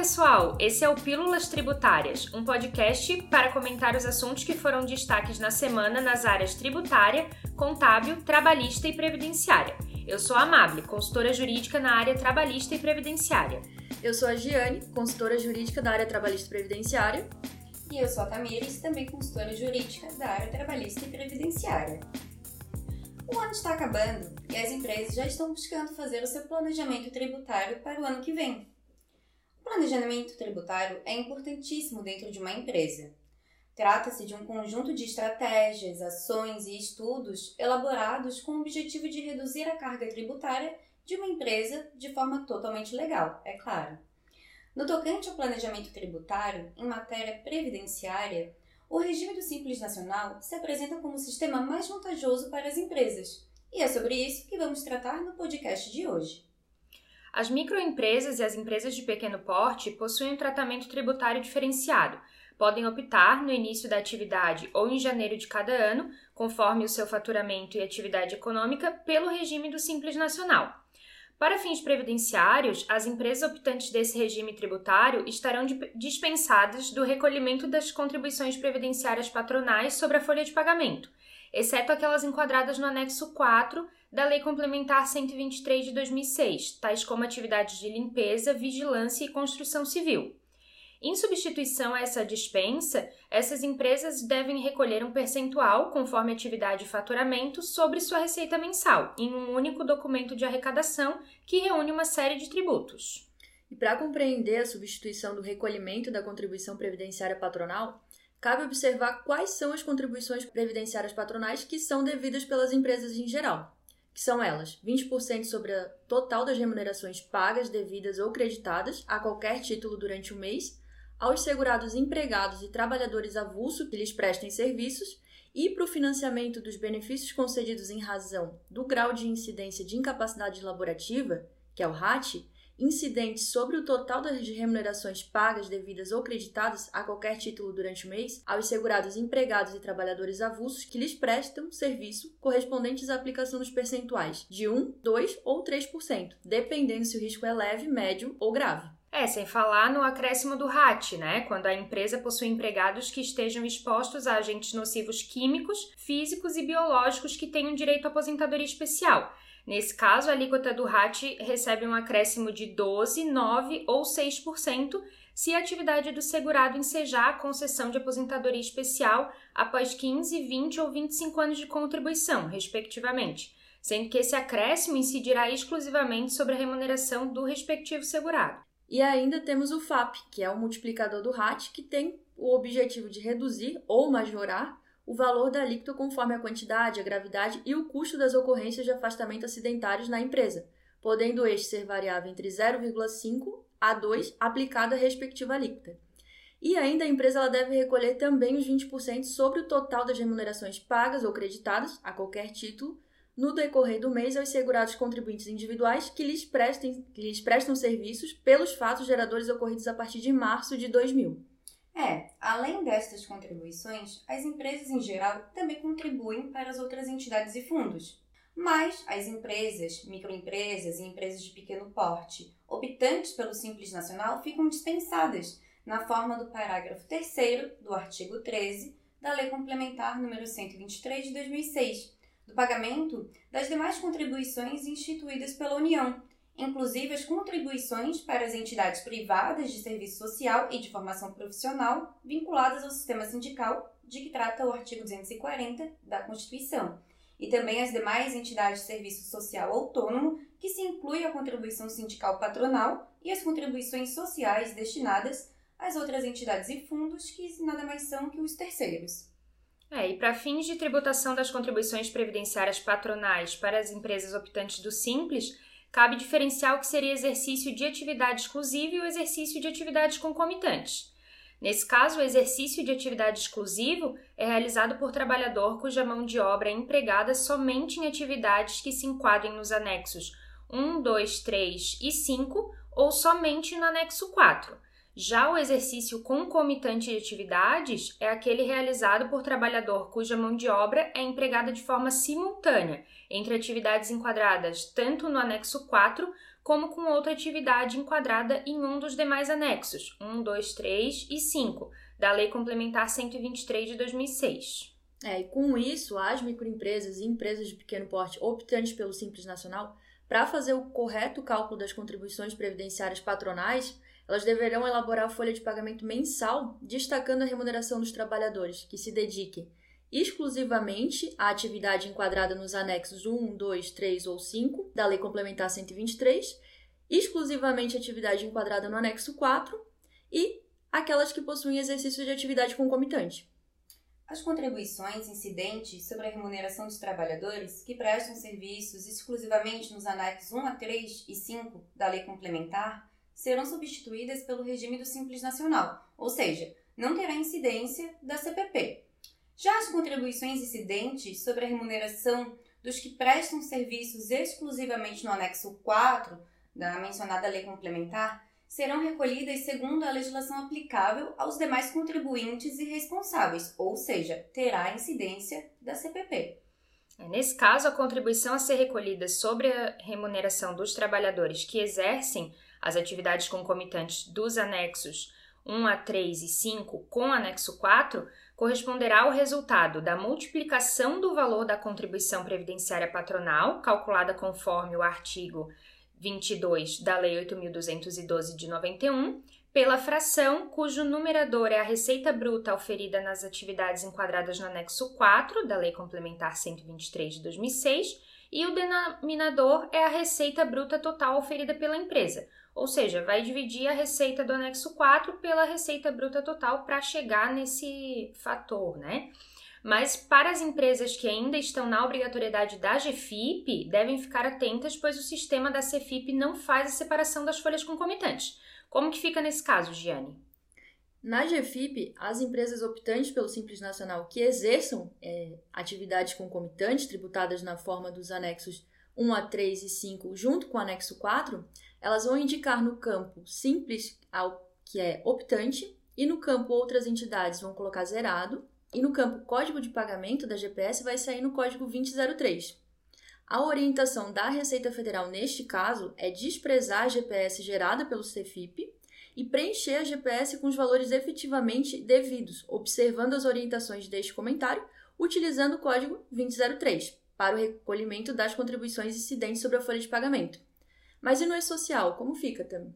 pessoal! Esse é o Pílulas Tributárias, um podcast para comentar os assuntos que foram destaques na semana nas áreas tributária, contábil, trabalhista e previdenciária. Eu sou a Amable, consultora jurídica na área trabalhista e previdenciária. Eu sou a Giane, consultora jurídica da área trabalhista e previdenciária. E eu sou a Tamires, também consultora jurídica da área trabalhista e previdenciária. O ano está acabando e as empresas já estão buscando fazer o seu planejamento tributário para o ano que vem. Planejamento tributário é importantíssimo dentro de uma empresa. Trata-se de um conjunto de estratégias, ações e estudos elaborados com o objetivo de reduzir a carga tributária de uma empresa de forma totalmente legal, é claro. No tocante ao planejamento tributário, em matéria previdenciária, o regime do Simples Nacional se apresenta como o sistema mais vantajoso para as empresas. E é sobre isso que vamos tratar no podcast de hoje. As microempresas e as empresas de pequeno porte possuem um tratamento tributário diferenciado. Podem optar no início da atividade ou em janeiro de cada ano, conforme o seu faturamento e atividade econômica, pelo regime do Simples Nacional. Para fins previdenciários, as empresas optantes desse regime tributário estarão dispensadas do recolhimento das contribuições previdenciárias patronais sobre a folha de pagamento, exceto aquelas enquadradas no anexo 4 da Lei Complementar 123 de 2006, tais como atividades de limpeza, vigilância e construção civil. Em substituição a essa dispensa, essas empresas devem recolher um percentual, conforme atividade e faturamento, sobre sua receita mensal, em um único documento de arrecadação que reúne uma série de tributos. E para compreender a substituição do recolhimento da contribuição previdenciária patronal, cabe observar quais são as contribuições previdenciárias patronais que são devidas pelas empresas em geral, que são elas: 20% sobre o total das remunerações pagas, devidas ou creditadas a qualquer título durante o mês aos segurados empregados e trabalhadores avulso que lhes prestem serviços e para o financiamento dos benefícios concedidos em razão do grau de incidência de incapacidade laborativa, que é o RAT, incidentes sobre o total das remunerações pagas, devidas ou creditadas a qualquer título durante o mês aos segurados empregados e trabalhadores avulsos que lhes prestam serviço correspondentes à aplicação dos percentuais de 1, 2 ou 3%, dependendo se o risco é leve, médio ou grave. É, sem falar no acréscimo do RAT, né? Quando a empresa possui empregados que estejam expostos a agentes nocivos químicos, físicos e biológicos que tenham direito à aposentadoria especial. Nesse caso, a alíquota do RAT recebe um acréscimo de 12, 9 ou 6% se a atividade do segurado ensejar a concessão de aposentadoria especial após 15, 20 ou 25 anos de contribuição, respectivamente, sendo que esse acréscimo incidirá exclusivamente sobre a remuneração do respectivo segurado. E ainda temos o FAP, que é o multiplicador do RAT, que tem o objetivo de reduzir ou majorar o valor da alíquota conforme a quantidade, a gravidade e o custo das ocorrências de afastamento acidentários na empresa, podendo este ser variável entre 0,5 a 2 aplicada a respectiva alíquota. E ainda a empresa deve recolher também os 20% sobre o total das remunerações pagas ou creditadas a qualquer título no decorrer do mês aos segurados contribuintes individuais que lhes, prestem, que lhes prestam serviços pelos fatos geradores ocorridos a partir de março de 2000. É, além destas contribuições, as empresas em geral também contribuem para as outras entidades e fundos. Mas as empresas, microempresas e empresas de pequeno porte, optantes pelo Simples Nacional, ficam dispensadas na forma do parágrafo 3 do artigo 13 da Lei Complementar número 123 de 2006, do pagamento das demais contribuições instituídas pela União, inclusive as contribuições para as entidades privadas de serviço social e de formação profissional vinculadas ao sistema sindical, de que trata o artigo 240 da Constituição, e também as demais entidades de serviço social autônomo, que se inclui a contribuição sindical patronal e as contribuições sociais destinadas às outras entidades e fundos, que nada mais são que os terceiros. É, e para fins de tributação das contribuições previdenciárias patronais para as empresas optantes do Simples, cabe diferenciar o que seria exercício de atividade exclusiva e o exercício de atividades concomitantes. Nesse caso, o exercício de atividade exclusivo é realizado por trabalhador cuja mão de obra é empregada somente em atividades que se enquadrem nos anexos 1, 2, 3 e 5 ou somente no anexo 4 já o exercício concomitante de atividades é aquele realizado por trabalhador cuja mão de obra é empregada de forma simultânea entre atividades enquadradas tanto no anexo 4 como com outra atividade enquadrada em um dos demais anexos 1, 2, 3 e 5 da Lei Complementar 123 de 2006. É, e com isso, as microempresas e empresas de pequeno porte optantes pelo Simples Nacional, para fazer o correto cálculo das contribuições previdenciárias patronais, elas deverão elaborar a folha de pagamento mensal, destacando a remuneração dos trabalhadores que se dediquem exclusivamente à atividade enquadrada nos anexos 1, 2, 3 ou 5 da Lei Complementar 123, exclusivamente atividade enquadrada no anexo 4 e aquelas que possuem exercício de atividade concomitante. As contribuições incidentes sobre a remuneração dos trabalhadores que prestam serviços exclusivamente nos anexos 1 a 3 e 5 da Lei Complementar serão substituídas pelo regime do Simples Nacional, ou seja, não terá incidência da CPP. Já as contribuições incidentes sobre a remuneração dos que prestam serviços exclusivamente no anexo 4 da mencionada lei complementar serão recolhidas segundo a legislação aplicável aos demais contribuintes e responsáveis, ou seja, terá incidência da CPP. É, nesse caso, a contribuição a ser recolhida sobre a remuneração dos trabalhadores que exercem as atividades concomitantes dos anexos 1 a 3 e 5 com anexo 4 corresponderá ao resultado da multiplicação do valor da contribuição previdenciária patronal, calculada conforme o artigo 22 da Lei 8.212 de 91, pela fração cujo numerador é a receita bruta oferida nas atividades enquadradas no anexo 4 da Lei Complementar 123 de 2006 e o denominador é a receita bruta total oferida pela empresa, ou seja, vai dividir a receita do anexo 4 pela receita bruta total para chegar nesse fator, né? Mas para as empresas que ainda estão na obrigatoriedade da GFIP, devem ficar atentas, pois o sistema da CFIP não faz a separação das folhas concomitantes. Como que fica nesse caso, Giane? Na GFIP, as empresas optantes pelo Simples Nacional que exerçam é, atividades concomitantes tributadas na forma dos anexos 1 a 3 e 5 junto com o anexo 4, elas vão indicar no campo simples, ao que é optante, e no campo outras entidades vão colocar zerado, e no campo código de pagamento da GPS vai sair no código 2003. A orientação da Receita Federal neste caso é desprezar a GPS gerada pelo CFIP e preencher a GPS com os valores efetivamente devidos, observando as orientações deste comentário, utilizando o código 2003 para o recolhimento das contribuições incidentes sobre a folha de pagamento. Mas e no e-social, como fica também?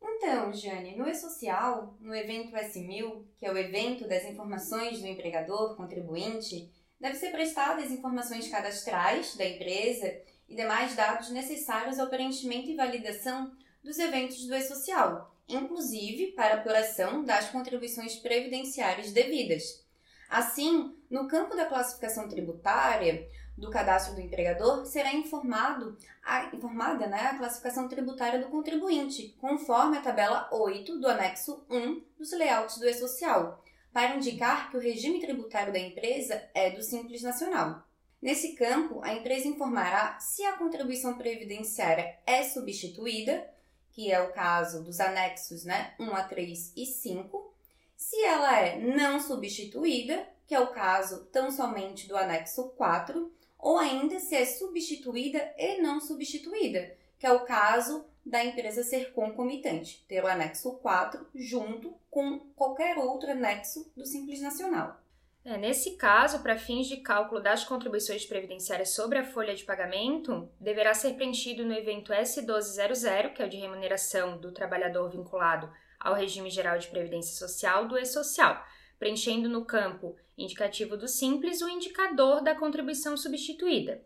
Então, Jane, no e-social, no evento S1000, que é o evento das informações do empregador contribuinte, deve ser prestadas informações cadastrais da empresa e demais dados necessários ao preenchimento e validação dos eventos do e-social, inclusive para apuração das contribuições previdenciárias devidas. Assim, no campo da classificação tributária, do cadastro do empregador, será informado a, informada né, a classificação tributária do contribuinte, conforme a tabela 8 do anexo 1 dos layouts do E-Social, para indicar que o regime tributário da empresa é do Simples Nacional. Nesse campo, a empresa informará se a contribuição previdenciária é substituída, que é o caso dos anexos né, 1 a 3 e 5, se ela é não substituída, que é o caso tão somente do anexo 4, ou ainda se é substituída e não substituída, que é o caso da empresa ser concomitante, ter o anexo 4 junto com qualquer outro anexo do Simples Nacional. É, nesse caso, para fins de cálculo das contribuições previdenciárias sobre a folha de pagamento, deverá ser preenchido no evento S1200, que é o de remuneração do trabalhador vinculado ao regime geral de previdência social do E-Social, preenchendo no campo indicativo do Simples o indicador da contribuição substituída.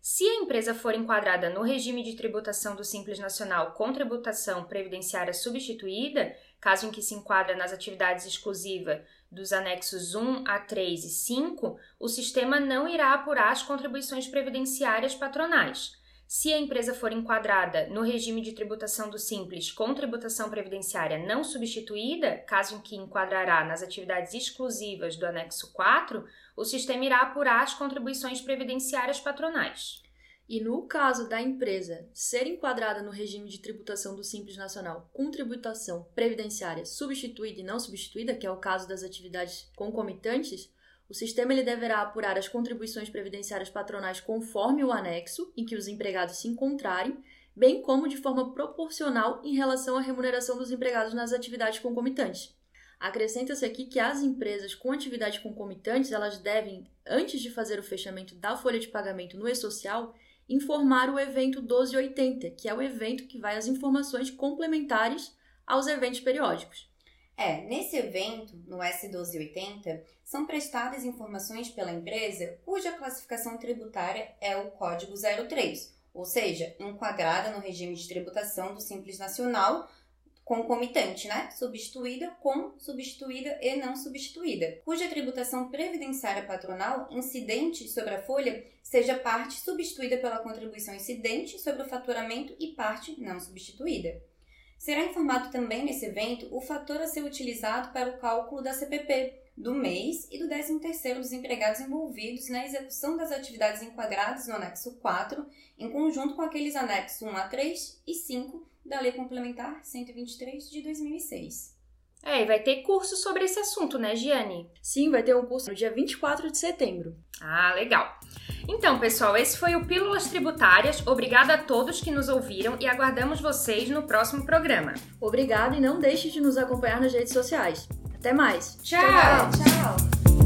Se a empresa for enquadrada no regime de tributação do Simples Nacional com tributação previdenciária substituída, caso em que se enquadra nas atividades exclusivas dos anexos 1 a 3 e 5, o sistema não irá apurar as contribuições previdenciárias patronais. Se a empresa for enquadrada no regime de tributação do Simples com tributação previdenciária não substituída, caso em que enquadrará nas atividades exclusivas do anexo 4, o sistema irá apurar as contribuições previdenciárias patronais. E no caso da empresa ser enquadrada no regime de tributação do Simples Nacional com tributação previdenciária substituída e não substituída, que é o caso das atividades concomitantes, o sistema ele deverá apurar as contribuições previdenciárias patronais conforme o anexo em que os empregados se encontrarem, bem como de forma proporcional em relação à remuneração dos empregados nas atividades concomitantes. Acrescenta-se aqui que as empresas com atividades concomitantes, elas devem, antes de fazer o fechamento da folha de pagamento no e-social, informar o evento 1280, que é o evento que vai as informações complementares aos eventos periódicos. É, nesse evento, no S1280, são prestadas informações pela empresa cuja classificação tributária é o código 03, ou seja, enquadrada no regime de tributação do Simples Nacional concomitante, né? Substituída com substituída e não substituída, cuja tributação previdenciária patronal incidente sobre a folha seja parte substituída pela contribuição incidente sobre o faturamento e parte não substituída. Será informado também nesse evento o fator a ser utilizado para o cálculo da CPP do mês e do 13º dos empregados envolvidos na execução das atividades enquadradas no anexo 4, em conjunto com aqueles anexos 1 a 3 e 5 da Lei Complementar 123 de 2006. É, e vai ter curso sobre esse assunto, né, Giane? Sim, vai ter um curso no dia 24 de setembro. Ah, legal. Então, pessoal, esse foi o Pílulas Tributárias. Obrigada a todos que nos ouviram e aguardamos vocês no próximo programa. Obrigada e não deixe de nos acompanhar nas redes sociais. Até mais. Tchau. Tchau. tchau.